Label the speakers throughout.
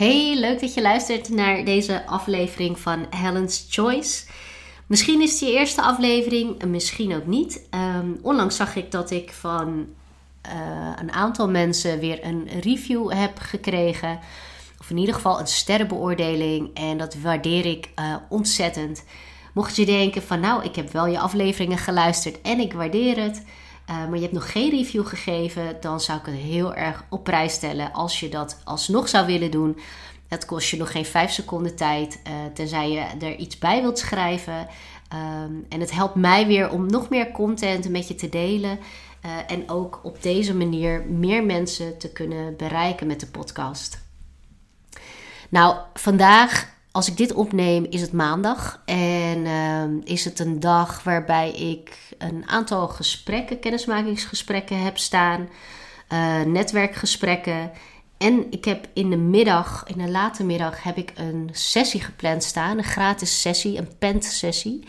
Speaker 1: Hey, leuk dat je luistert naar deze aflevering van Helen's Choice. Misschien is het je eerste aflevering, misschien ook niet. Um, onlangs zag ik dat ik van uh, een aantal mensen weer een review heb gekregen. Of in ieder geval een sterrenbeoordeling. En dat waardeer ik uh, ontzettend. Mocht je denken van nou, ik heb wel je afleveringen geluisterd en ik waardeer het. Uh, maar je hebt nog geen review gegeven, dan zou ik het heel erg op prijs stellen als je dat alsnog zou willen doen. Het kost je nog geen 5 seconden tijd, uh, tenzij je er iets bij wilt schrijven. Um, en het helpt mij weer om nog meer content met je te delen. Uh, en ook op deze manier meer mensen te kunnen bereiken met de podcast. Nou, vandaag, als ik dit opneem, is het maandag. En uh, is het een dag waarbij ik een aantal gesprekken, kennismakingsgesprekken heb staan. Uh, netwerkgesprekken. En ik heb in de middag, in de late middag, heb ik een sessie gepland staan. Een gratis sessie, een PENT-sessie.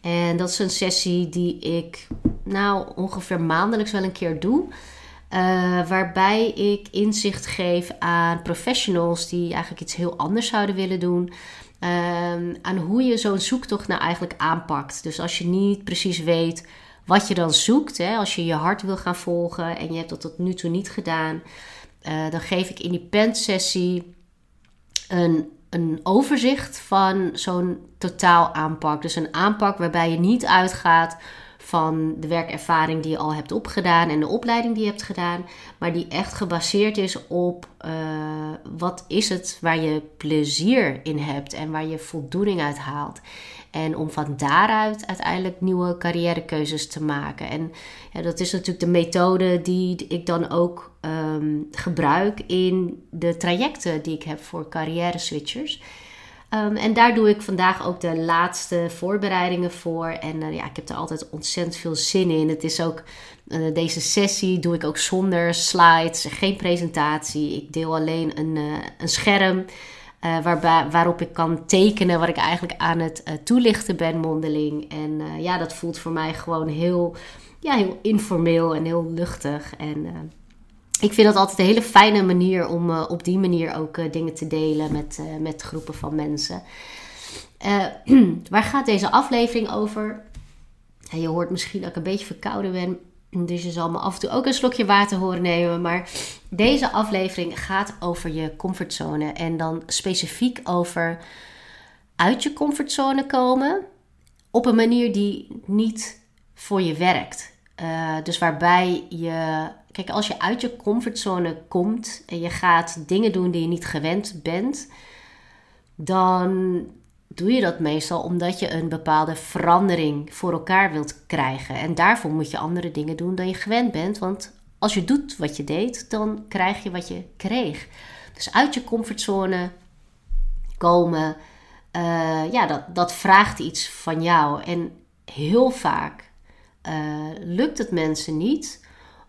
Speaker 1: En dat is een sessie die ik nou ongeveer maandelijks wel een keer doe. Uh, waarbij ik inzicht geef aan professionals die eigenlijk iets heel anders zouden willen doen. Uh, aan hoe je zo'n zoektocht nou eigenlijk aanpakt. Dus als je niet precies weet wat je dan zoekt, hè, als je je hart wil gaan volgen en je hebt dat tot nu toe niet gedaan, uh, dan geef ik in die pentsessie een, een overzicht van zo'n totaal aanpak. Dus een aanpak waarbij je niet uitgaat van de werkervaring die je al hebt opgedaan en de opleiding die je hebt gedaan, maar die echt gebaseerd is op uh, wat is het waar je plezier in hebt en waar je voldoening uit haalt. En om van daaruit uiteindelijk nieuwe carrièrekeuzes te maken. En ja, dat is natuurlijk de methode die ik dan ook um, gebruik in de trajecten die ik heb voor carrière switchers. Um, en daar doe ik vandaag ook de laatste voorbereidingen voor. En uh, ja, ik heb er altijd ontzettend veel zin in. Het is ook uh, deze sessie doe ik ook zonder slides, geen presentatie. Ik deel alleen een, uh, een scherm. Waarbij, waarop ik kan tekenen wat ik eigenlijk aan het toelichten ben mondeling. En ja, dat voelt voor mij gewoon heel, ja, heel informeel en heel luchtig. En ik vind dat altijd een hele fijne manier om uh, op die manier ook uh, dingen te delen met, uh, met groepen van mensen. waar gaat deze aflevering over? Je hoort misschien dat ik een beetje verkouden ben. Dus je zal me af en toe ook een slokje water horen nemen. Maar deze aflevering gaat over je comfortzone. En dan specifiek over uit je comfortzone komen. Op een manier die niet voor je werkt. dus waarbij je Kijk, als je uit je comfortzone komt en je gaat dingen doen die je niet gewend bent, dan doe je dat meestal omdat je een bepaalde verandering voor elkaar wilt krijgen. En daarvoor moet je andere dingen doen dan je gewend bent. Want als je doet wat je deed, dan krijg je wat je kreeg. Dus uit je comfortzone komen, uh, ja, dat, dat vraagt iets van jou. En heel vaak uh, lukt het mensen niet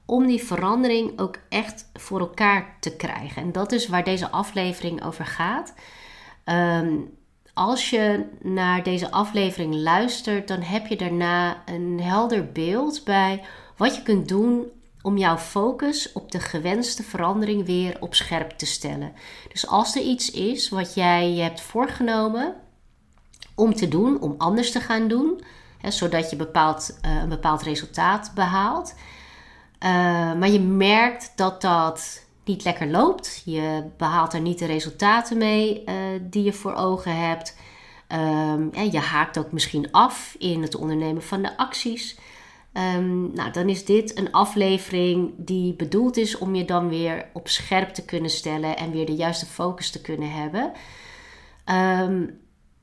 Speaker 1: om die verandering ook echt voor elkaar te krijgen. En dat is waar deze aflevering over gaat. Um, als je naar deze aflevering luistert, dan heb je daarna een helder beeld bij wat je kunt doen om jouw focus op de gewenste verandering weer op scherp te stellen. Dus als er iets is wat jij je hebt voorgenomen om te doen, om anders te gaan doen, hè, zodat je bepaald, uh, een bepaald resultaat behaalt, uh, maar je merkt dat dat niet lekker loopt. Je behaalt er niet de resultaten mee uh, die je voor ogen hebt. Ja, je haakt ook misschien af in het ondernemen van de acties. Um, nou, dan is dit een aflevering die bedoeld is om je dan weer op scherp te kunnen stellen en weer de juiste focus te kunnen hebben. Um,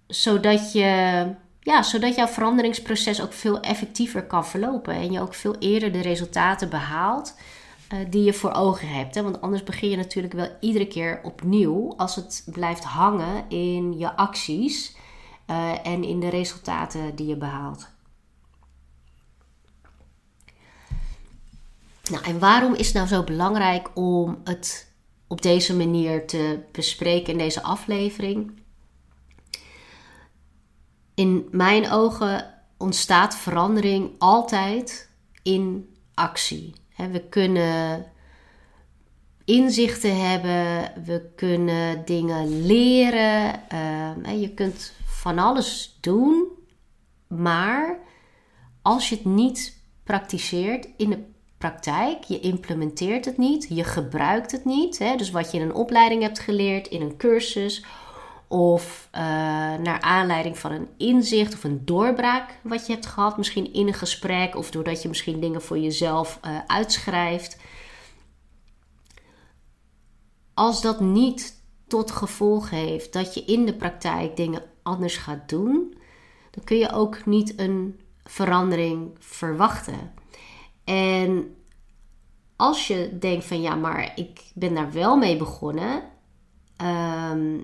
Speaker 1: zodat je ja, zodat jouw veranderingsproces ook veel effectiever kan verlopen en je ook veel eerder de resultaten behaalt uh, die je voor ogen hebt. Hè? Want anders begin je natuurlijk wel iedere keer opnieuw als het blijft hangen in je acties uh, en in de resultaten die je behaalt. Nou, en waarom is het nou zo belangrijk om het op deze manier te bespreken in deze aflevering? In mijn ogen ontstaat verandering altijd in actie. We kunnen inzichten hebben, we kunnen dingen leren. Uh, je kunt van alles doen, maar als je het niet praktiseert in de praktijk, je implementeert het niet, je gebruikt het niet. Dus wat je in een opleiding hebt geleerd, in een cursus of uh, naar aanleiding van een inzicht of een doorbraak wat je hebt gehad, misschien in een gesprek of doordat je misschien dingen voor jezelf uh, uitschrijft. Als dat niet tot gevolg heeft dat je in de praktijk dingen anders gaat doen, dan kun je ook niet een verandering verwachten. En als je denkt van ja, maar ik ben daar wel mee begonnen, ehm,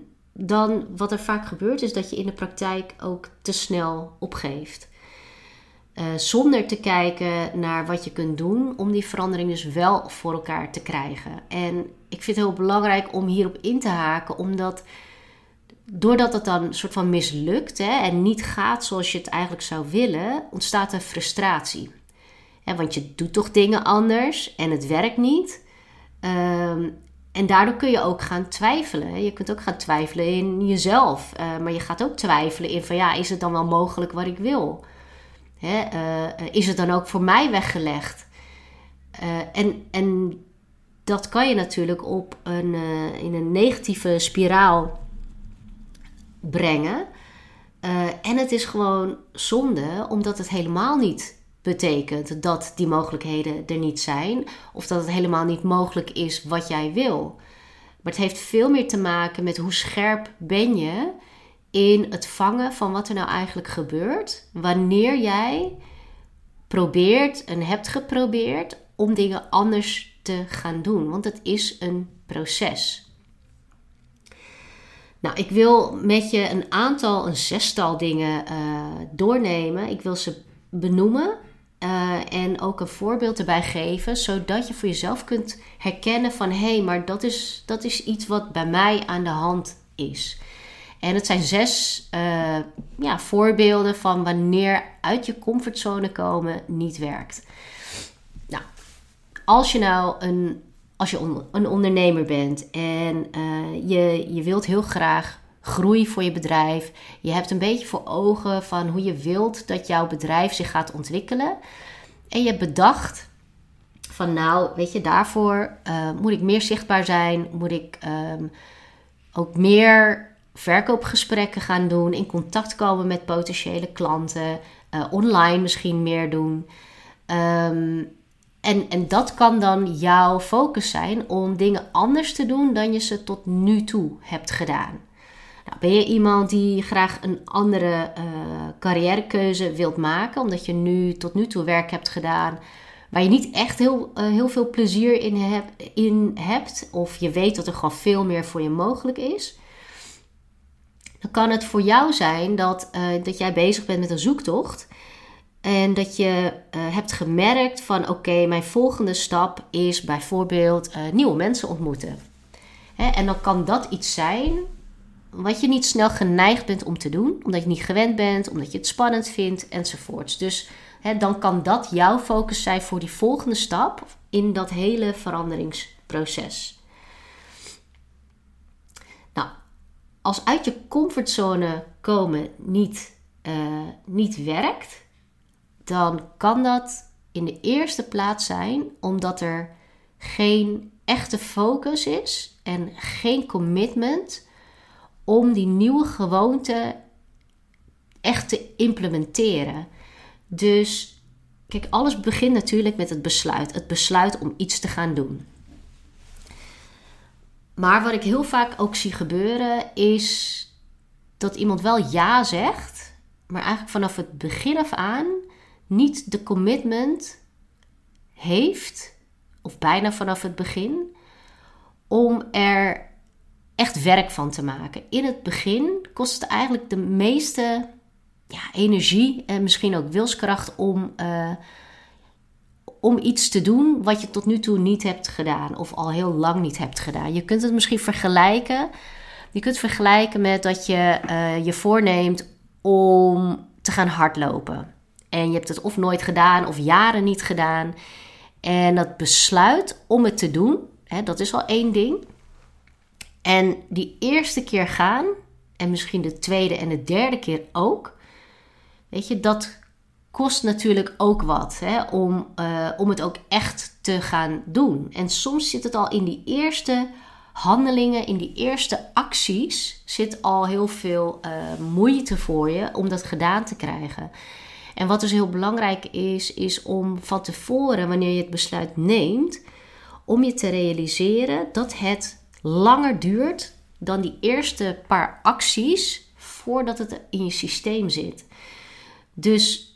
Speaker 1: dan wat er vaak gebeurt is dat je in de praktijk ook te snel opgeeft. Uh, zonder te kijken naar wat je kunt doen om die verandering dus wel voor elkaar te krijgen. En ik vind het heel belangrijk om hierop in te haken, omdat doordat het dan soort van mislukt hè, en niet gaat zoals je het eigenlijk zou willen, ontstaat er frustratie. want je doet toch dingen anders en het werkt niet. Um, en daardoor kun je ook gaan twijfelen. Je kunt ook gaan twijfelen in jezelf. Uh, maar je gaat ook twijfelen in van ja, is het dan wel mogelijk wat ik wil? Hè, uh, is het dan ook voor mij weggelegd? En, en dat kan je natuurlijk op een, in een negatieve spiraal brengen. en het is gewoon zonde, omdat het helemaal niet betekent dat die mogelijkheden er niet zijn of dat het helemaal niet mogelijk is wat jij wil. Maar het heeft veel meer te maken met hoe scherp ben je in het vangen van wat er nou eigenlijk gebeurt wanneer jij probeert en hebt geprobeerd om dingen anders te gaan doen, want het is een proces. Nou, ik wil met je een aantal, een zestal dingen uh, doornemen. Ik wil ze benoemen uh, en ook een voorbeeld erbij geven, zodat je voor jezelf kunt herkennen van hé, hey, maar dat is, dat is iets wat bij mij aan de hand is. En het zijn zes uh, ja, voorbeelden van wanneer uit je comfortzone komen niet werkt. Nou, als je nou een, als je een ondernemer bent en uh, je, je wilt heel graag groei voor je bedrijf. Je hebt een beetje voor ogen van hoe je wilt dat jouw bedrijf zich gaat ontwikkelen. En je hebt bedacht van nou, weet je, daarvoor uh, moet ik meer zichtbaar zijn. Moet ik um, ook meer verkoopgesprekken gaan doen. In contact komen met potentiële klanten. Uh, online misschien meer doen. Um, en, en dat kan dan jouw focus zijn om dingen anders te doen dan je ze tot nu toe hebt gedaan. Nou, ben je iemand die graag een andere uh, carrièrekeuze wilt maken, omdat je nu tot nu toe werk hebt gedaan waar je niet echt heel, uh, heel veel plezier in, in hebt, of je weet dat er gewoon veel meer voor je mogelijk is, dan kan het voor jou zijn dat, uh, dat jij bezig bent met een zoektocht. En dat je hebt gemerkt van oké, mijn volgende stap is bijvoorbeeld nieuwe mensen ontmoeten. Hè, en dan kan dat iets zijn wat je niet snel geneigd bent om te doen, omdat je niet gewend bent, omdat je het spannend vindt enzovoorts. Dus hè, dan kan dat jouw focus zijn voor die volgende stap in dat hele veranderingsproces. Nou, als uit je comfortzone komen niet, uh, niet werkt, dan kan dat in de eerste plaats zijn omdat er geen echte focus is en geen commitment om die nieuwe gewoonte echt te implementeren. Dus kijk, alles begint natuurlijk met het besluit. Het besluit om iets te gaan doen. Maar wat ik heel vaak ook zie gebeuren is dat iemand wel ja zegt, maar eigenlijk vanaf het begin af aan niet de commitment heeft, of bijna vanaf het begin, om er echt werk van te maken. In het begin kost het eigenlijk de meeste ja, energie en misschien ook wilskracht om, uh, om iets te doen wat je tot nu toe niet hebt gedaan of al heel lang niet hebt gedaan. Je kunt het misschien vergelijken. Je kunt vergelijken met dat je uh, je voorneemt om te gaan hardlopen. En je hebt het of nooit gedaan of jaren niet gedaan. En dat besluit om het te doen Hè, dat is al één ding. En die eerste keer gaan, en misschien de tweede en de derde keer ook, weet je, dat kost natuurlijk ook wat hè, om, uh, om het ook echt te gaan doen. En soms zit het al in die eerste handelingen, in die eerste acties, zit al heel veel uh, moeite voor je om dat gedaan te krijgen. En wat dus heel belangrijk is, is om van tevoren, wanneer je het besluit neemt, om je te realiseren dat het langer duurt dan die eerste paar acties voordat het in je systeem zit. Dus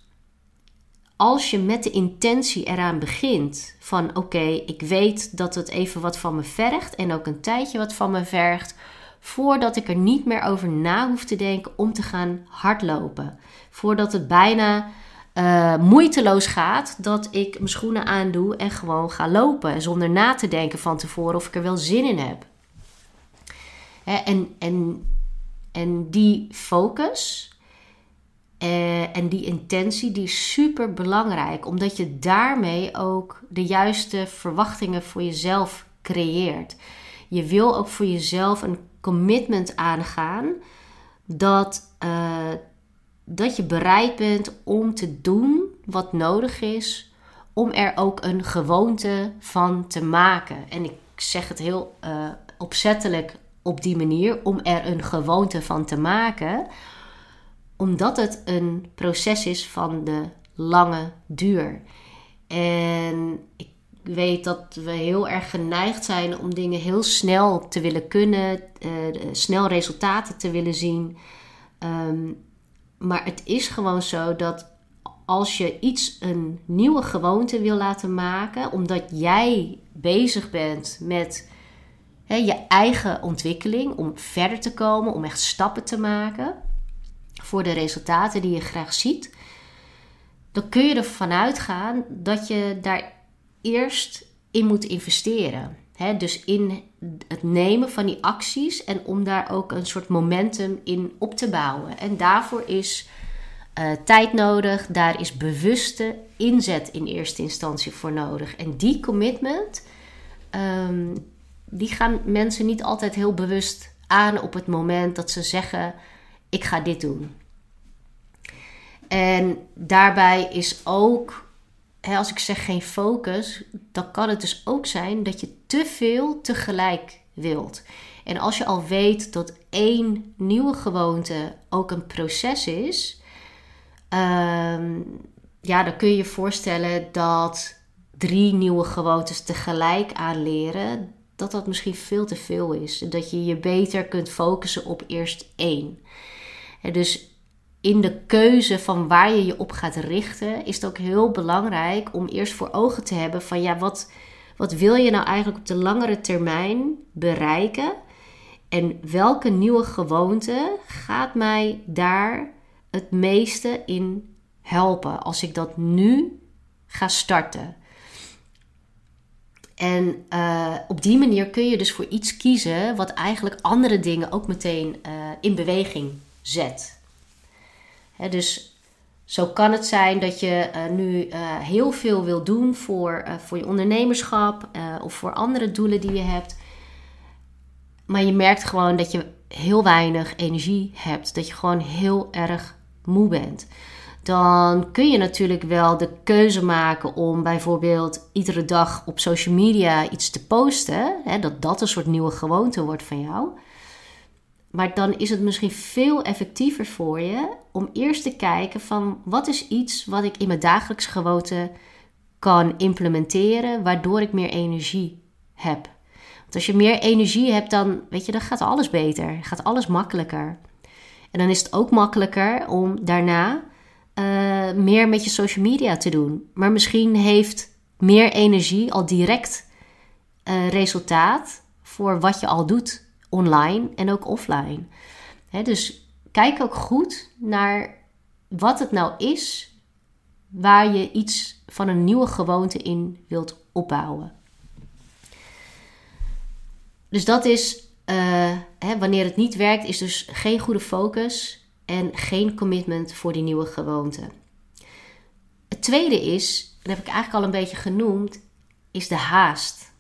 Speaker 1: als je met de intentie eraan begint van oké, ik weet dat het even wat van me vergt en ook een tijdje wat van me vergt, voordat ik er niet meer over na hoef te denken om te gaan hardlopen. Voordat het bijna uh, moeiteloos gaat dat ik mijn schoenen aandoe en gewoon ga lopen zonder na te denken van tevoren of ik er wel zin in heb. En, en, en die focus, uh, en die intentie die is super belangrijk, omdat je daarmee ook de juiste verwachtingen voor jezelf creëert. Je wil ook voor jezelf een commitment aangaan dat, uh, dat je bereid bent om te doen wat nodig is om er ook een gewoonte van te maken. En ik zeg het heel uh, opzettelijk op die manier, om er een gewoonte van te maken omdat het een proces is van de lange duur. En ik weet dat we heel erg geneigd zijn om dingen heel snel te willen kunnen, uh, snel resultaten te willen zien. Um, maar het is gewoon zo dat als je iets een nieuwe gewoonte wil laten maken, omdat jij bezig bent met je eigen ontwikkeling, om verder te komen, om echt stappen te maken voor de resultaten die je graag ziet, dan kun je ervan uitgaan dat je daar eerst in moet investeren. dus in het nemen van die acties en om daar ook een soort momentum in op te bouwen. En daarvoor is uh, tijd nodig, daar is bewuste inzet in eerste instantie voor nodig. En die commitment, um, die gaan mensen niet altijd heel bewust aan op het moment dat ze zeggen: Ik ga dit doen. En daarbij is ook, hè, als ik zeg geen focus, dan kan het dus ook zijn dat je te veel tegelijk wilt. En als je al weet dat één nieuwe gewoonte ook een proces is, ehm, ja, dan kun je je voorstellen dat drie nieuwe gewoontes tegelijk aanleren, dat dat misschien veel te veel is. Dat je je beter kunt focussen op eerst één. En dus in de keuze van waar je je op gaat richten, is het ook heel belangrijk om eerst voor ogen te hebben van ja, wat, wat wil je nou eigenlijk op de langere termijn bereiken? En welke nieuwe gewoonte gaat mij daar het meeste in helpen als ik dat nu ga starten? En uh, op die manier kun je dus voor iets kiezen wat eigenlijk andere dingen ook meteen uh, in beweging zet dus zo kan het zijn dat je uh, nu heel veel wil doen voor, voor je ondernemerschap of voor andere doelen die je hebt. Maar je merkt gewoon dat je heel weinig energie hebt. Dat je gewoon heel erg moe bent. Dan kun je natuurlijk wel de keuze maken om bijvoorbeeld iedere dag op social media iets te posten. Hè, dat dat een soort nieuwe gewoonte wordt van jou. Maar dan is het misschien veel effectiever voor je om eerst te kijken van wat is iets wat ik in mijn dagelijks gewoonte kan implementeren, waardoor ik meer energie heb. Want als je meer energie hebt, dan weet je, dan gaat alles beter, gaat alles makkelijker. En dan is het ook makkelijker om daarna uh, meer met je social media te doen. Maar misschien heeft meer energie al direct uh, resultaat voor wat je al doet online en ook offline. dus kijk ook goed naar wat het nou is waar je iets van een nieuwe gewoonte in wilt opbouwen. Dus dat is, uh, wanneer het niet werkt, is dus geen goede focus en geen commitment voor die nieuwe gewoonte. Het tweede is, dat heb ik eigenlijk al een beetje genoemd, is de haast.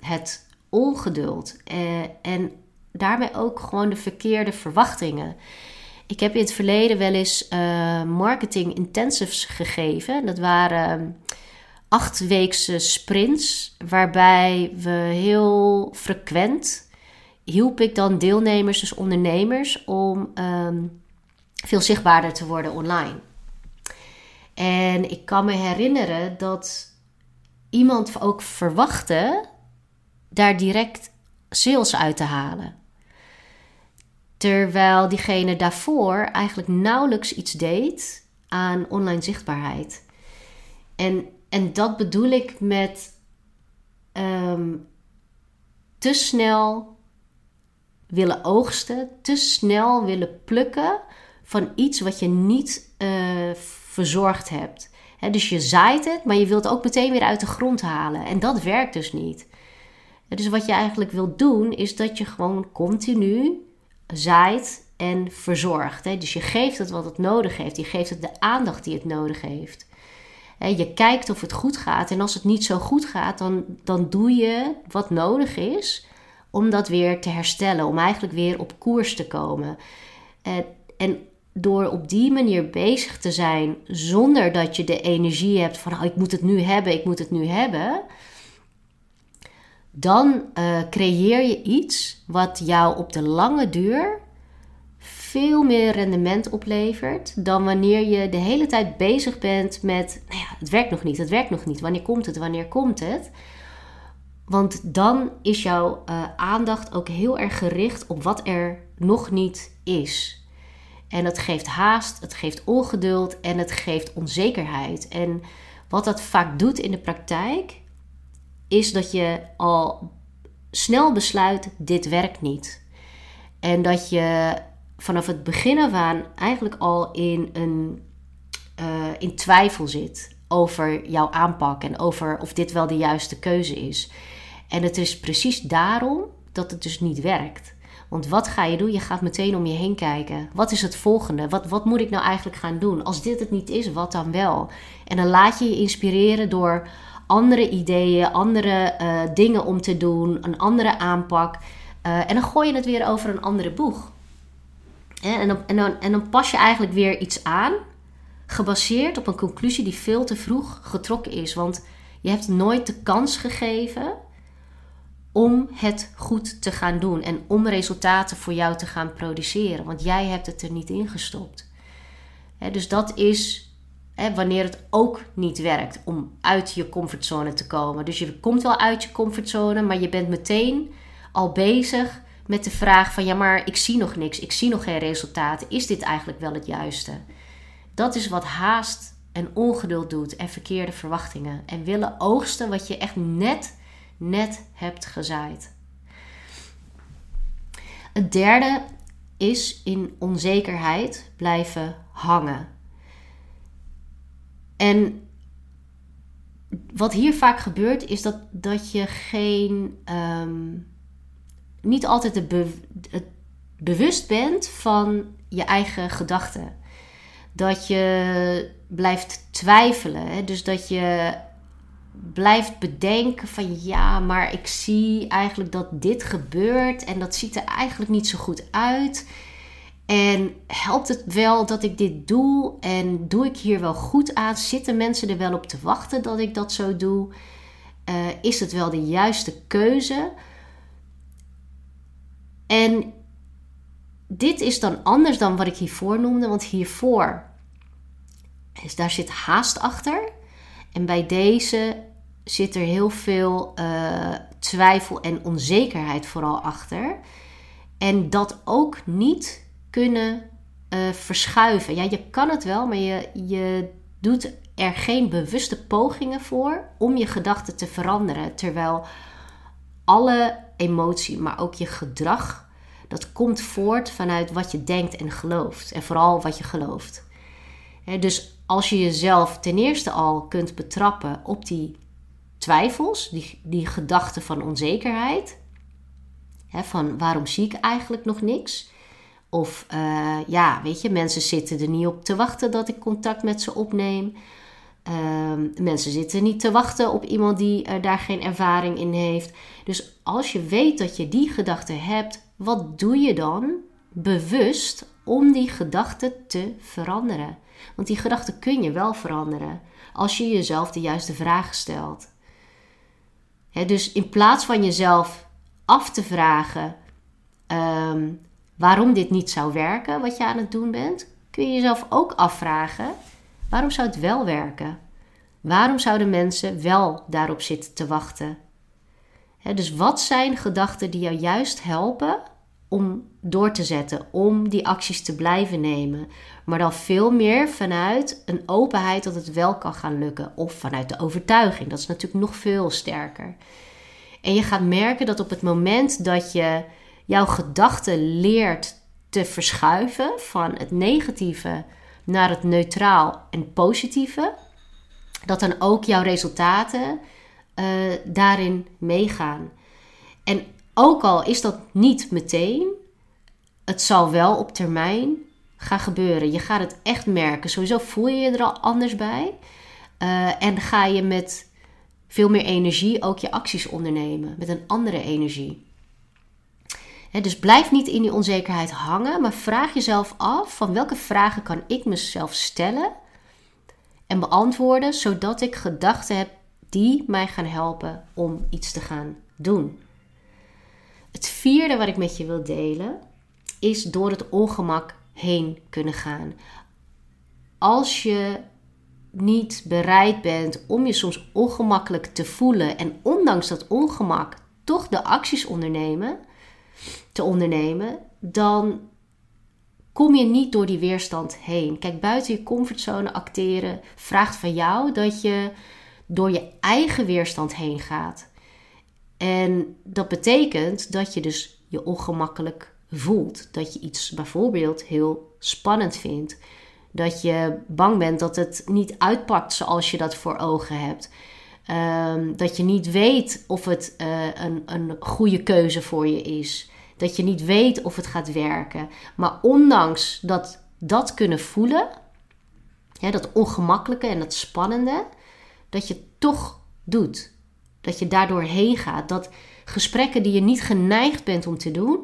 Speaker 1: Het ongeduld. Uh, en daarmee ook gewoon de verkeerde verwachtingen. Ik heb in het verleden wel eens uh, marketing intensives gegeven. Dat waren achtweekse sprints, waarbij we heel frequent hielp ik dan deelnemers, dus ondernemers, om um, veel zichtbaarder te worden online. En ik kan me herinneren dat iemand ook verwachtte daar direct sales uit te halen. Terwijl diegene daarvoor eigenlijk nauwelijks iets deed aan online zichtbaarheid. En, en dat bedoel ik met ehm, te snel willen oogsten, te snel willen plukken van iets wat je niet uh, verzorgd hebt. dus je zaait het, maar je wilt ook meteen weer uit de grond halen. En dat werkt dus niet. Dus wat je eigenlijk wilt doen, is dat je gewoon continu zaait en verzorgt. Dus je geeft het wat het nodig heeft. Je geeft het de aandacht die het nodig heeft. Je kijkt of het goed gaat. En als het niet zo goed gaat, dan, dan doe je wat nodig is om dat weer te herstellen. Om eigenlijk weer op koers te komen. En door op die manier bezig te zijn zonder dat je de energie hebt van oh, ik moet het nu hebben, ik moet het nu hebben, dan uh, creëer je iets wat jou op de lange duur veel meer rendement oplevert dan wanneer je de hele tijd bezig bent met nou ja, het werkt nog niet, het werkt nog niet, wanneer komt het, wanneer komt het. Want dan is jouw uh, aandacht ook heel erg gericht op wat er nog niet is. En het geeft haast, het geeft ongeduld en het geeft onzekerheid. En wat dat vaak doet in de praktijk, is dat je al snel besluit: dit werkt niet. En dat je vanaf het begin af aan eigenlijk al in, een, uh, in twijfel zit over jouw aanpak en over of dit wel de juiste keuze is. En het is precies daarom dat het dus niet werkt. Want wat ga je doen? Je gaat meteen om je heen kijken. Wat is het volgende? Wat, wat moet ik nou eigenlijk gaan doen? Als dit het niet is, wat dan wel? En dan laat je je inspireren door andere ideeën, andere uh, dingen om te doen, een andere aanpak. Uh, en dan gooi je het weer over een andere boeg. En en, en dan pas je eigenlijk weer iets aan, gebaseerd op een conclusie die veel te vroeg getrokken is. Want je hebt nooit de kans gegeven om het goed te gaan doen en om resultaten voor jou te gaan produceren. Want jij hebt het er niet in gestopt. dus dat is wanneer het ook niet werkt om uit je comfortzone te komen. Dus je komt wel uit je comfortzone, maar je bent meteen al bezig met de vraag van ja, maar ik zie nog niks, ik zie nog geen resultaten. Is dit eigenlijk wel het juiste? Dat is wat haast en ongeduld doet en verkeerde verwachtingen. En willen oogsten wat je echt net net hebt gezaaid. Het derde is in onzekerheid blijven hangen. En wat hier vaak gebeurt, is dat, dat je geen. Ehm, niet altijd bewust bent van je eigen gedachten. Dat je blijft twijfelen. Hè? Dus dat je blijft bedenken van ja, maar ik zie eigenlijk dat dit gebeurt en dat ziet er eigenlijk niet zo goed uit. En helpt het wel dat ik dit doe? En doe ik hier wel goed aan? Zitten mensen er wel op te wachten dat ik dat zo doe? Uh, is het wel de juiste keuze? En dit is dan anders dan wat ik hiervoor noemde, want hiervoor is, daar zit haast achter. En bij deze zit er heel veel uh, twijfel en onzekerheid vooral achter. En dat ook niet kunnen uh, verschuiven. Ja, je kan het wel, maar je, je doet er geen bewuste pogingen voor om je gedachten te veranderen. Terwijl alle emotie, maar ook je gedrag, dat komt voort vanuit wat je denkt en gelooft. En vooral wat je gelooft. dus als je jezelf ten eerste al kunt betrappen op die twijfels, die, die gedachten van onzekerheid. Van waarom zie ik eigenlijk nog niks? Of uh, ja, weet je, mensen zitten er niet op te wachten dat ik contact met ze opneem. Ehm, mensen zitten niet te wachten op iemand die daar geen ervaring in heeft. Dus als je weet dat je die gedachte hebt, wat doe je dan bewust om die gedachte te veranderen? Want die gedachte kun je wel veranderen als je jezelf de juiste vragen stelt. dus in plaats van jezelf af te vragen ehm, waarom dit niet zou werken, wat je aan het doen bent, kun je jezelf ook afvragen waarom zou het wel werken? Waarom zouden mensen wel daarop zitten te wachten? dus wat zijn gedachten die jou juist helpen om door te zetten, om die acties te blijven nemen. Maar dan veel meer vanuit een openheid dat het wel kan gaan lukken. Of vanuit de overtuiging. Dat is natuurlijk nog veel sterker. En je gaat merken dat op het moment dat je jouw gedachten leert te verschuiven van het negatieve naar het neutraal en positieve, dat dan ook jouw resultaten uh, daarin meegaan. En ook al is dat niet meteen, het zal wel op termijn gaan gebeuren. Je gaat het echt merken. Sowieso voel je je er al anders bij. Uh, en ga je met veel meer energie ook je acties ondernemen. Met een andere energie. dus blijf niet in die onzekerheid hangen, maar vraag jezelf af van welke vragen kan ik mezelf stellen en beantwoorden, zodat ik gedachten heb die mij gaan helpen om iets te gaan doen. Het vierde wat ik met je wil delen is door het ongemak heen kunnen gaan. Als je niet bereid bent om je soms ongemakkelijk te voelen en ondanks dat ongemak toch de acties ondernemen, te ondernemen, dan kom je niet door die weerstand heen. Kijk, buiten je comfortzone acteren vraagt van jou dat je door je eigen weerstand heen gaat. En dat betekent dat je dus je ongemakkelijk voelt. Dat je iets bijvoorbeeld heel spannend vindt. Dat je bang bent dat het niet uitpakt zoals je dat voor ogen hebt. Ehm, dat je niet weet of het uh, een, een goede keuze voor je is. Dat je niet weet of het gaat werken. Maar ondanks dat dat kunnen voelen, dat ongemakkelijke en dat spannende, dat je toch doet. Dat je daardoor heen gaat. Dat gesprekken die je niet geneigd bent om te doen,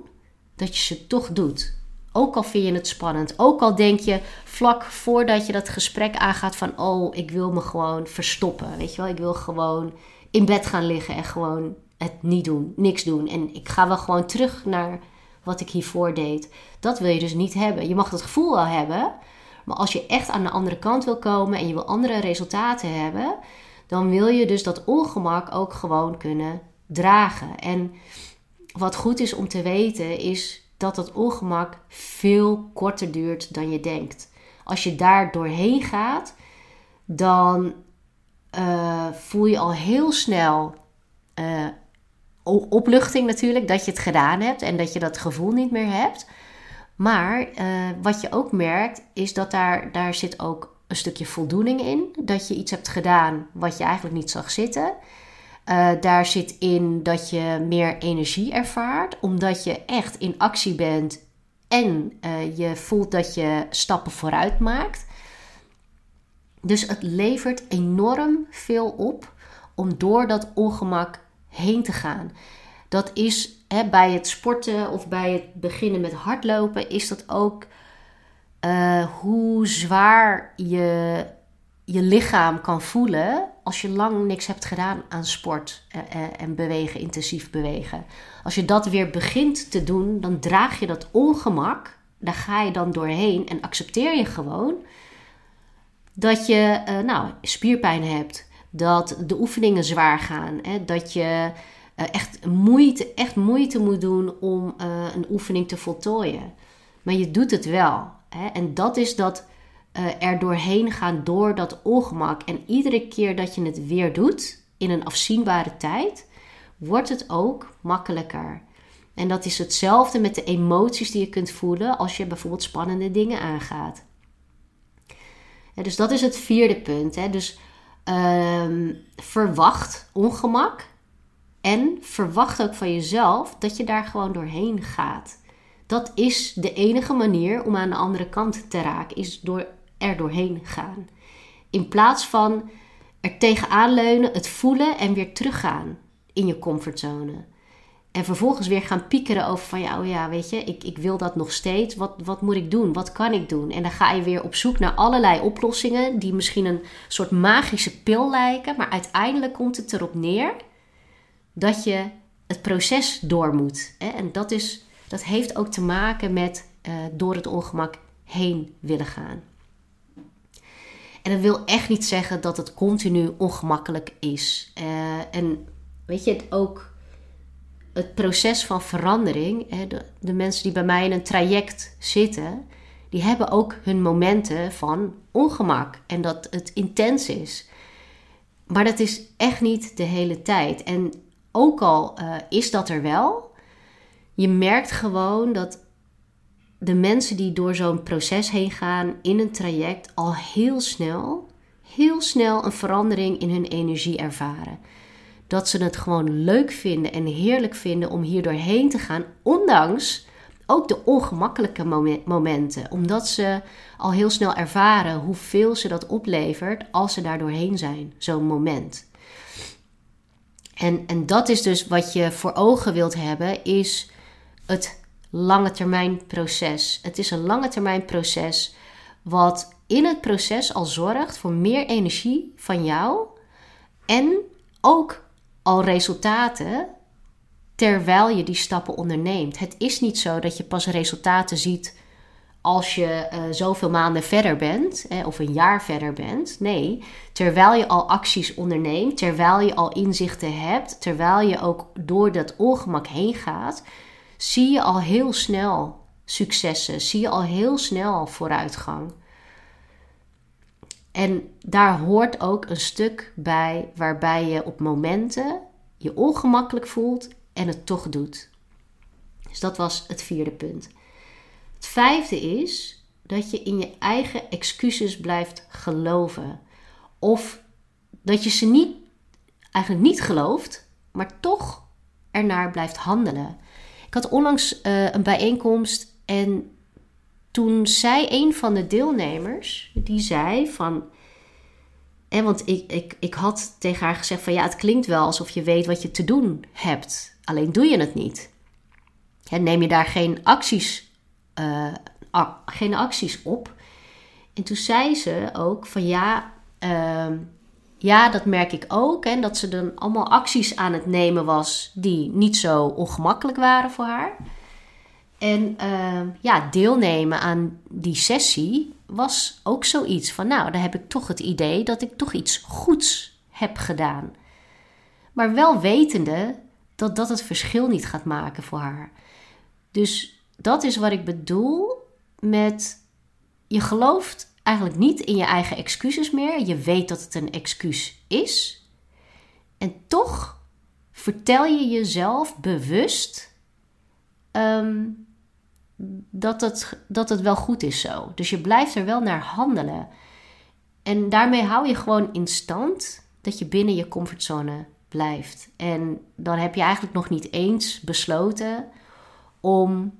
Speaker 1: dat je ze toch doet. Ook al vind je het spannend. Ook al denk je vlak voordat je dat gesprek aangaat van... oh, ik wil me gewoon verstoppen. Weet je wel, ik wil gewoon in bed gaan liggen en gewoon het niet doen. Niks doen. En ik ga wel gewoon terug naar wat ik hiervoor deed. Dat wil je dus niet hebben. Je mag dat gevoel wel hebben. Maar als je echt aan de andere kant wil komen en je wil andere resultaten hebben... dan wil je dus dat ongemak ook gewoon kunnen dragen. En wat goed is om te weten is dat het ongemak veel korter duurt dan je denkt. Als je daar doorheen gaat, dan uh, voel je al heel snel uh, opluchting natuurlijk dat je het gedaan hebt en dat je dat gevoel niet meer hebt. Maar uh, wat je ook merkt is dat daar, daar zit ook een stukje voldoening in. Dat je iets hebt gedaan wat je eigenlijk niet zag zitten. Uh, daar zit in dat je meer energie ervaart, omdat je echt in actie bent en uh, je voelt dat je stappen vooruit maakt. Dus het levert enorm veel op om door dat ongemak heen te gaan. Dat is hè, bij het sporten of bij het beginnen met hardlopen, is dat ook uh, hoe zwaar je je lichaam kan voelen als je lang niks hebt gedaan aan sport eh, eh, en bewegen, intensief bewegen. Als je dat weer begint te doen, dan draag je dat ongemak, daar ga je dan doorheen en accepteer je gewoon dat je nou, spierpijn hebt, dat de oefeningen zwaar gaan, hè, dat je echt, moeite, echt moeite moet doen om een oefening te voltooien. Maar je doet het wel. En dat is dat uh, er doorheen gaan door dat ongemak. En iedere keer dat je het weer doet, in een afzienbare tijd, wordt het ook makkelijker. En dat is hetzelfde met de emoties die je kunt voelen als je bijvoorbeeld spannende dingen aangaat. dus dat is het vierde punt. Hè. Dus um, verwacht ongemak en verwacht ook van jezelf dat je daar gewoon doorheen gaat. Dat is de enige manier om aan de andere kant te raken, is door er doorheen gaan. In plaats van er tegenaan leunen, het voelen en weer teruggaan in je comfortzone. En vervolgens weer gaan piekeren over van ja, oh ja, weet je, ik, ik wil dat nog steeds. Wat, wat moet ik doen? Wat kan ik doen? En dan ga je weer op zoek naar allerlei oplossingen die misschien een soort magische pil lijken. Maar uiteindelijk komt het erop neer dat je het proces door moet. Hè? En dat, is, dat heeft ook te maken met uh, door het ongemak heen willen gaan. En dat wil echt niet zeggen dat het continu ongemakkelijk is. Uh, en weet je, het ook het proces van verandering, hè, de, mensen die bij mij in een traject zitten, die hebben ook hun momenten van ongemak en dat het intens is. Maar dat is echt niet de hele tijd. En ook al uh, is dat er wel, je merkt gewoon dat de mensen die door zo'n proces heen gaan in een traject al heel snel, heel snel een verandering in hun energie ervaren. Dat ze het gewoon leuk vinden en heerlijk vinden om hier doorheen te gaan, ondanks ook de ongemakkelijke momenten. Omdat ze al heel snel ervaren hoeveel ze dat oplevert als ze daar doorheen zijn, zo'n moment. En, en dat is dus wat je voor ogen wilt hebben, is het lange termijn proces. Het is een lange termijn proces wat in het proces al zorgt voor meer energie van jou en ook al resultaten terwijl je die stappen onderneemt. Het is niet zo dat je pas resultaten ziet als je uh, zoveel maanden verder bent of een jaar verder bent. Nee, terwijl je al acties onderneemt, terwijl je al inzichten hebt, terwijl je ook door dat ongemak heen gaat, zie je al heel snel successen, zie je al heel snel vooruitgang. En daar hoort ook een stuk bij waarbij je op momenten je ongemakkelijk voelt en het toch doet. Dus dat was het vierde punt. Het vijfde is dat je in je eigen excuses blijft geloven. Of dat je ze niet, eigenlijk niet gelooft, maar toch ernaar blijft handelen. Ik had onlangs uh, een bijeenkomst en toen zei een van de deelnemers, die zei van. En want ik, ik, ik had tegen haar gezegd van ja, het klinkt wel alsof je weet wat je te doen hebt. Alleen doe je het niet. En neem je daar geen acties, uh, geen acties op. En toen zei ze ook van ja, uh, ja, dat merk ik ook. En dat ze dan allemaal acties aan het nemen was die niet zo ongemakkelijk waren voor haar. En uh, ja, deelnemen aan die sessie was ook zoiets van, nou, dan heb ik toch het idee dat ik toch iets goeds heb gedaan. Maar wel wetende dat dat het verschil niet gaat maken voor haar. Dus dat is wat ik bedoel met je gelooft eigenlijk niet in je eigen excuses meer. Je weet dat het een excuus is. En toch vertel je jezelf bewust ehm, dat, het, dat het wel goed is zo. Dus je blijft er wel naar handelen. En daarmee hou je gewoon in stand dat je binnen je comfortzone blijft. En dan heb je eigenlijk nog niet eens besloten om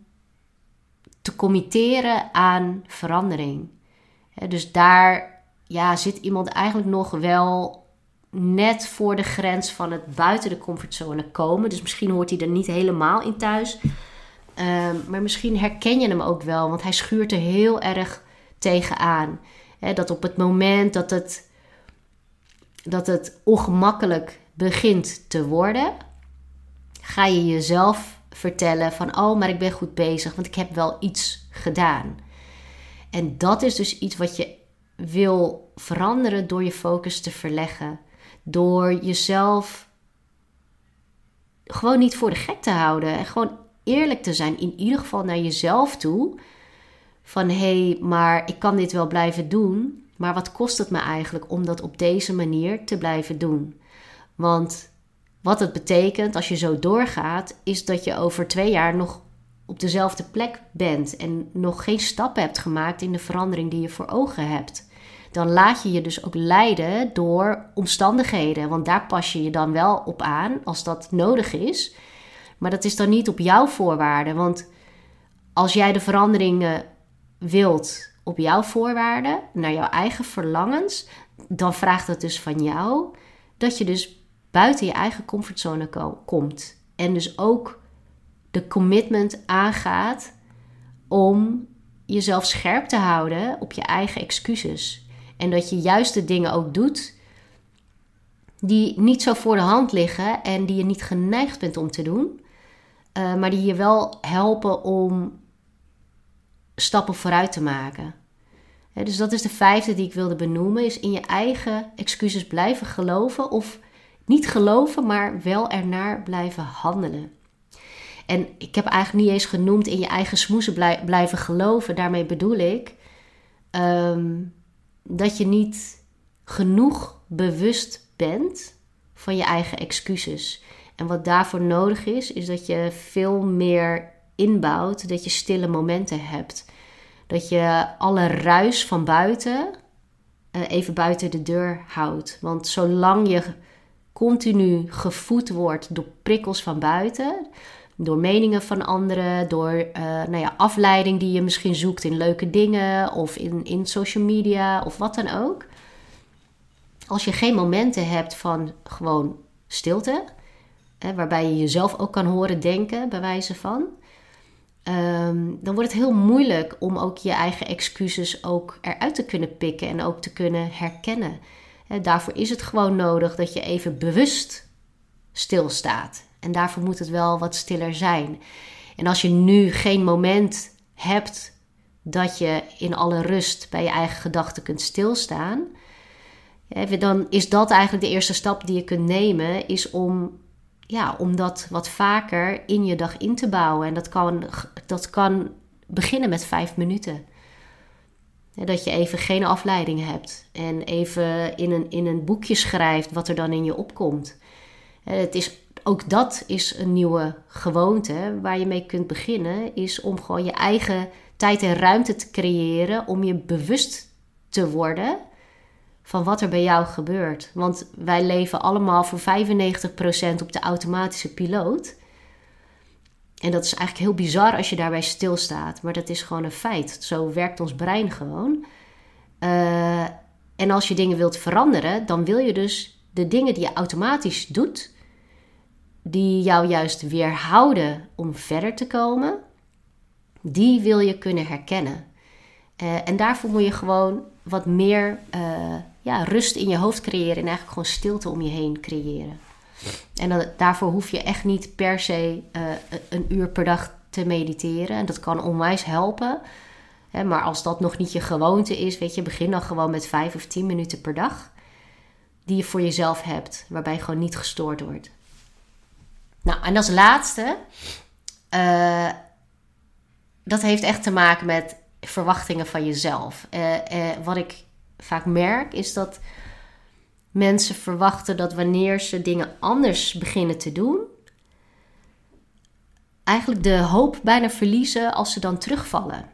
Speaker 1: te committeren aan verandering dus daar ja, zit iemand eigenlijk nog wel net voor de grens van het buiten de comfortzone komen. Dus misschien hoort hij er niet helemaal in thuis. Ehm, maar misschien herken je hem ook wel, want hij schuurt er heel erg tegenaan. He, dat op het moment dat het, dat het ongemakkelijk begint te worden, ga je jezelf vertellen van oh, maar ik ben goed bezig, want ik heb wel iets gedaan. En dat is dus iets wat je wil veranderen door je focus te verleggen. Door jezelf gewoon niet voor de gek te houden. En gewoon eerlijk te zijn, in ieder geval naar jezelf toe. Van hé, hey, maar ik kan dit wel blijven doen. Maar wat kost het me eigenlijk om dat op deze manier te blijven doen? Want wat het betekent als je zo doorgaat, is dat je over twee jaar nog op dezelfde plek bent en nog geen stappen hebt gemaakt in de verandering die je voor ogen hebt, dan laat je je dus ook leiden door omstandigheden. Want daar pas je je dan wel op aan als dat nodig is. Maar dat is dan niet op jouw voorwaarden. Want als jij de veranderingen wilt op jouw voorwaarden, naar jouw eigen verlangens, dan vraagt het dus van jou dat je dus buiten je eigen comfortzone komt. En dus ook de commitment aangaat om jezelf scherp te houden op je eigen excuses. En dat je juist de dingen ook doet die niet zo voor de hand liggen en die je niet geneigd bent om te doen, uh, maar die je wel helpen om stappen vooruit te maken. dus dat is de vijfde die ik wilde benoemen, is in je eigen excuses blijven geloven of niet geloven, maar wel ernaar blijven handelen. En ik heb eigenlijk niet eens genoemd in je eigen smoesen blijven geloven. Daarmee bedoel ik ehm, dat je niet genoeg bewust bent van je eigen excuses. En wat daarvoor nodig is, is dat je veel meer inbouwt, dat je stille momenten hebt. Dat je alle ruis van buiten uh, even buiten de deur houdt. Want zolang je continu gevoed wordt door prikkels van buiten, door meningen van anderen, door uh, nou ja, afleiding die je misschien zoekt in leuke dingen of in, in social media of wat dan ook. Als je geen momenten hebt van gewoon stilte, hè, waarbij je jezelf ook kan horen denken, bij wijze van, ehm, dan wordt het heel moeilijk om ook je eigen excuses ook eruit te kunnen pikken en ook te kunnen herkennen. Hè, daarvoor is het gewoon nodig dat je even bewust stilstaat. En daarvoor moet het wel wat stiller zijn. En als je nu geen moment hebt dat je in alle rust bij je eigen gedachten kunt stilstaan, dan is dat eigenlijk de eerste stap die je kunt nemen, is om, ja, om dat wat vaker in je dag in te bouwen. En dat kan, dat kan beginnen met vijf minuten. Dat je even geen afleiding hebt en even in een, in een boekje schrijft wat er dan in je opkomt. Het is ook dat is een nieuwe gewoonte waar je mee kunt beginnen. Is om gewoon je eigen tijd en ruimte te creëren om je bewust te worden van wat er bij jou gebeurt. Want wij leven allemaal voor 95% op de automatische piloot. En dat is eigenlijk heel bizar als je daarbij stilstaat. Maar dat is gewoon een feit. Zo werkt ons brein gewoon. Uh, en als je dingen wilt veranderen, dan wil je dus de dingen die je automatisch doet, die jou juist weerhouden om verder te komen, die wil je kunnen herkennen. Uh, en daarvoor moet je gewoon wat meer uh, ja, rust in je hoofd creëren en eigenlijk gewoon stilte om je heen creëren. En daarvoor hoef je echt niet per se uh, een uur per dag te mediteren. En dat kan onwijs helpen. Hè, maar als dat nog niet je gewoonte is, weet je, begin dan gewoon met vijf of tien minuten per dag. Die je voor jezelf hebt, waarbij je gewoon niet gestoord wordt. Nou, en als laatste, uh, dat heeft echt te maken met verwachtingen van jezelf. Uh, uh, wat ik vaak merk is dat mensen verwachten dat wanneer ze dingen anders beginnen te doen, eigenlijk de hoop bijna verliezen als ze dan terugvallen.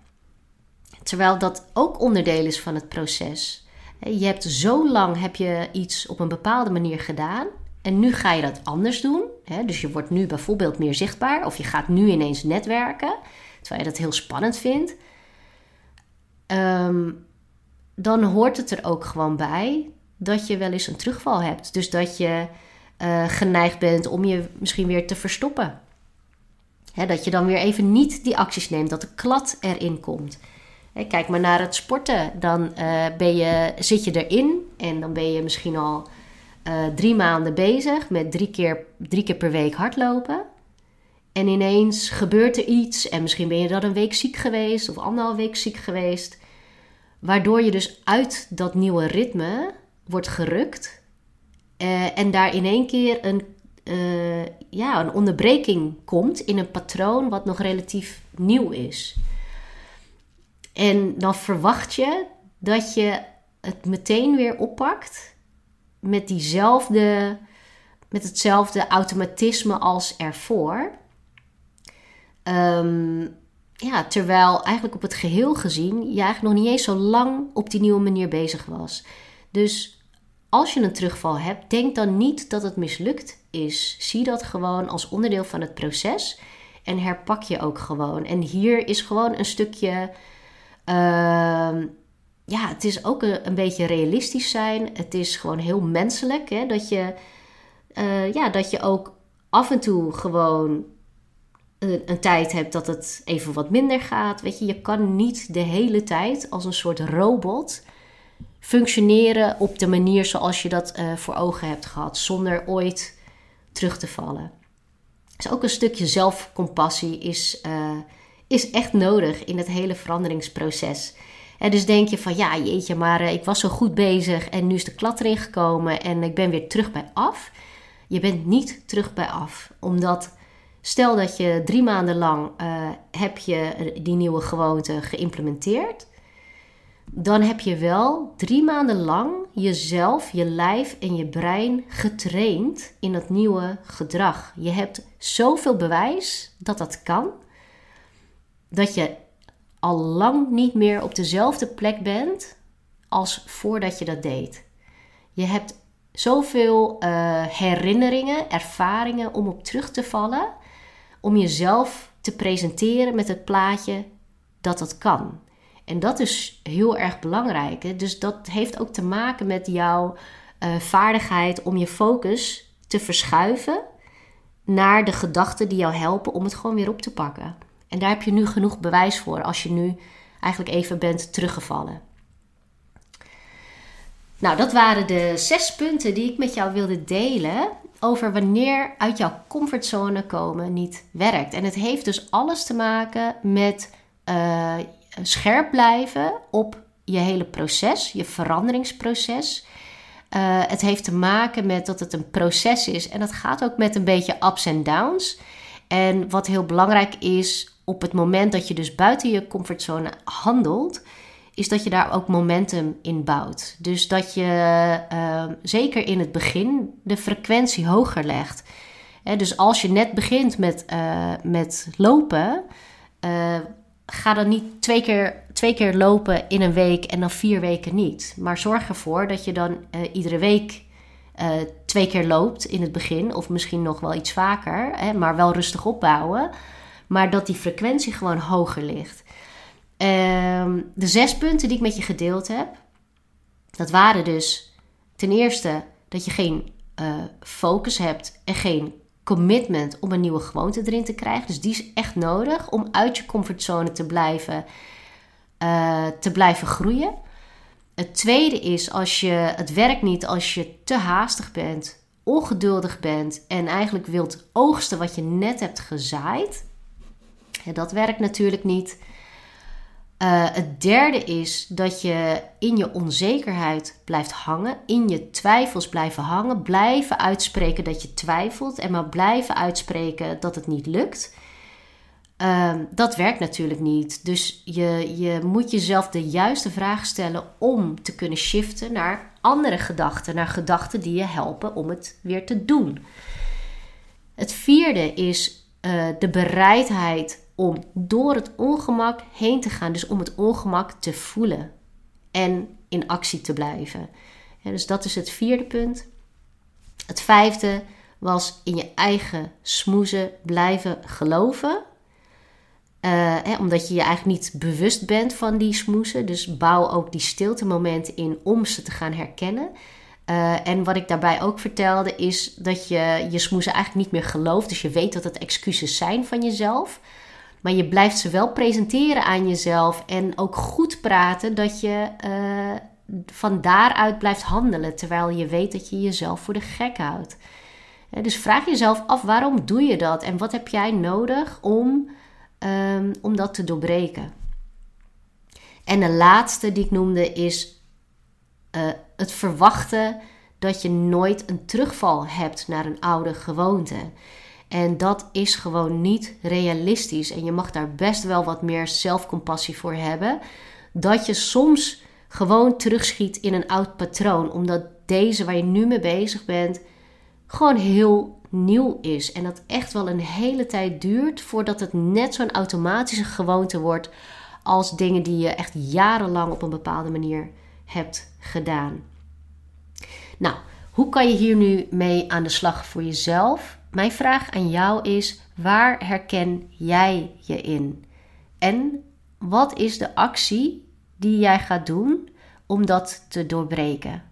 Speaker 1: Terwijl dat ook onderdeel is van het proces. Je hebt zo lang heb je iets op een bepaalde manier gedaan en nu ga je dat anders doen. Dus je wordt nu bijvoorbeeld meer zichtbaar of je gaat nu ineens netwerken, terwijl je dat heel spannend vindt. Um, dan hoort het er ook gewoon bij dat je wel eens een terugval hebt. Dus dat je uh, geneigd bent om je misschien weer te verstoppen. dat je dan weer even niet die acties neemt, dat de klad erin komt. kijk maar naar het sporten. Dan uh, ben je, zit je erin en dan ben je misschien al uh, drie maanden bezig met drie keer, drie keer per week hardlopen. En ineens gebeurt er iets en misschien ben je dan een week ziek geweest of anderhalf week ziek geweest. Waardoor je dus uit dat nieuwe ritme wordt gerukt. Uh, en daar in één keer een, uh, ja, een onderbreking komt in een patroon wat nog relatief nieuw is. En dan verwacht je dat je het meteen weer oppakt met diezelfde, met hetzelfde automatisme als ervoor. Um, ja, terwijl eigenlijk op het geheel gezien je eigenlijk nog niet eens zo lang op die nieuwe manier bezig was. Dus als je een terugval hebt, denk dan niet dat het mislukt is. Zie dat gewoon als onderdeel van het proces en herpak je ook gewoon. En hier is gewoon een stukje, uh, ja, het is ook een, beetje realistisch zijn. Het is gewoon heel menselijk. Hè? Dat, je, uh, ja, dat je ook af en toe gewoon een, een, tijd hebt dat het even wat minder gaat. Weet je, je kan niet de hele tijd als een soort robot functioneren op de manier zoals je dat uh, voor ogen hebt gehad, zonder ooit terug te vallen. Dus ook een stukje zelfcompassie is, uh, is echt nodig in het hele veranderingsproces. En dus denk je van ja, jeetje, maar uh, ik was zo goed bezig en nu is de klat erin gekomen en ik ben weer terug bij af. Je bent niet terug bij af, omdat stel dat je drie maanden lang uh, heb je die nieuwe gewoonte geïmplementeerd dan heb je wel drie maanden lang jezelf, je lijf en je brein getraind in dat nieuwe gedrag. Je hebt zoveel bewijs dat dat kan, dat je al lang niet meer op dezelfde plek bent als voordat je dat deed. Je hebt zoveel uh, herinneringen, ervaringen om op terug te vallen, om jezelf te presenteren met het plaatje dat dat kan. En dat is heel erg belangrijk. Hè? Dus dat heeft ook te maken met jouw uh, vaardigheid om je focus te verschuiven naar de gedachten die jou helpen om het gewoon weer op te pakken. En daar heb je nu genoeg bewijs voor als je nu eigenlijk even bent teruggevallen. Nou, dat waren de zes punten die ik met jou wilde delen over wanneer uit jouw comfortzone komen niet werkt. En het heeft dus alles te maken met uh, scherp blijven op je hele proces, je veranderingsproces. Uh, het heeft te maken met dat het een proces is en dat gaat ook met een beetje ups en downs. En wat heel belangrijk is op het moment dat je dus buiten je comfortzone handelt, is dat je daar ook momentum in bouwt. Dus dat je uh, zeker in het begin de frequentie hoger legt. dus als je net begint met, uh, met lopen, ga dan niet twee keer, twee keer lopen in een week en dan vier weken niet. Maar zorg ervoor dat je dan uh, iedere week twee keer loopt in het begin. Of misschien nog wel iets vaker. Maar wel rustig opbouwen. Maar dat die frequentie gewoon hoger ligt. Uh, de zes punten die ik met je gedeeld heb. Dat waren dus ten eerste dat je geen uh, focus hebt en geen commitment om een nieuwe gewoonte erin te krijgen. Dus die is echt nodig om uit je comfortzone te blijven, uh, te blijven groeien. Het tweede is als je het werkt niet als je te haastig bent, ongeduldig bent en eigenlijk wilt oogsten wat je net hebt gezaaid. Dat werkt natuurlijk niet. Uh, het derde is dat je in je onzekerheid blijft hangen, in je twijfels blijven hangen, blijven uitspreken dat je twijfelt en maar blijven uitspreken dat het niet lukt. Uh, dat werkt natuurlijk niet. Dus je, je moet jezelf de juiste vraag stellen om te kunnen shiften naar andere gedachten, naar gedachten die je helpen om het weer te doen. Het vierde is uh, de bereidheid om door het ongemak heen te gaan. Dus om het ongemak te voelen en in actie te blijven. dus dat is het vierde punt. Het vijfde was in je eigen smoezen blijven geloven. Uh, omdat je je eigenlijk niet bewust bent van die smoezen. Dus bouw ook die stilte momenten in om ze te gaan herkennen. Uh, en wat ik daarbij ook vertelde is dat je je smoezen eigenlijk niet meer gelooft. Dus je weet dat het excuses zijn van jezelf. Maar je blijft ze wel presenteren aan jezelf en ook goed praten dat je uh, van daaruit blijft handelen, terwijl je weet dat je jezelf voor de gek houdt. dus vraag jezelf af waarom doe je dat en wat heb jij nodig om, um, om dat te doorbreken. En de laatste die ik noemde is uh, het verwachten dat je nooit een terugval hebt naar een oude gewoonte. En dat is gewoon niet realistisch. En je mag daar best wel wat meer zelfcompassie voor hebben. Dat je soms gewoon terugschiet in een oud patroon. Omdat deze waar je nu mee bezig bent gewoon heel nieuw is. En dat echt wel een hele tijd duurt voordat het net zo'n automatische gewoonte wordt als dingen die je echt jarenlang op een bepaalde manier hebt gedaan. Nou, hoe kan je hier nu mee aan de slag voor jezelf? Mijn vraag aan jou is: waar herken jij je in? En wat is de actie die jij gaat doen om dat te doorbreken.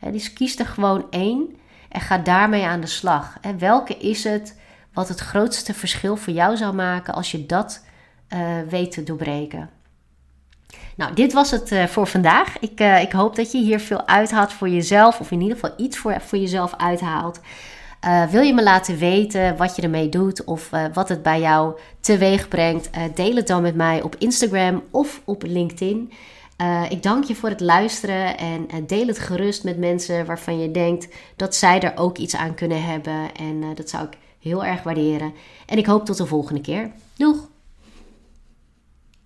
Speaker 1: dus kies er gewoon één en ga daarmee aan de slag. Welke is het wat het grootste verschil voor jou zou maken als je dat uh, weet te doorbreken? Nou, dit was het uh, voor vandaag. Ik, uh, ik hoop dat je hier veel uithaalt voor jezelf, of in ieder geval iets voor, voor jezelf uithaalt. Uh, wil je me laten weten wat je ermee doet of wat het bij jou teweeg brengt? deel het dan met mij op Instagram of op LinkedIn. ik dank je voor het luisteren en deel het gerust met mensen waarvan je denkt dat zij er ook iets aan kunnen hebben. En dat zou ik heel erg waarderen. En ik hoop tot de volgende keer. Doeg!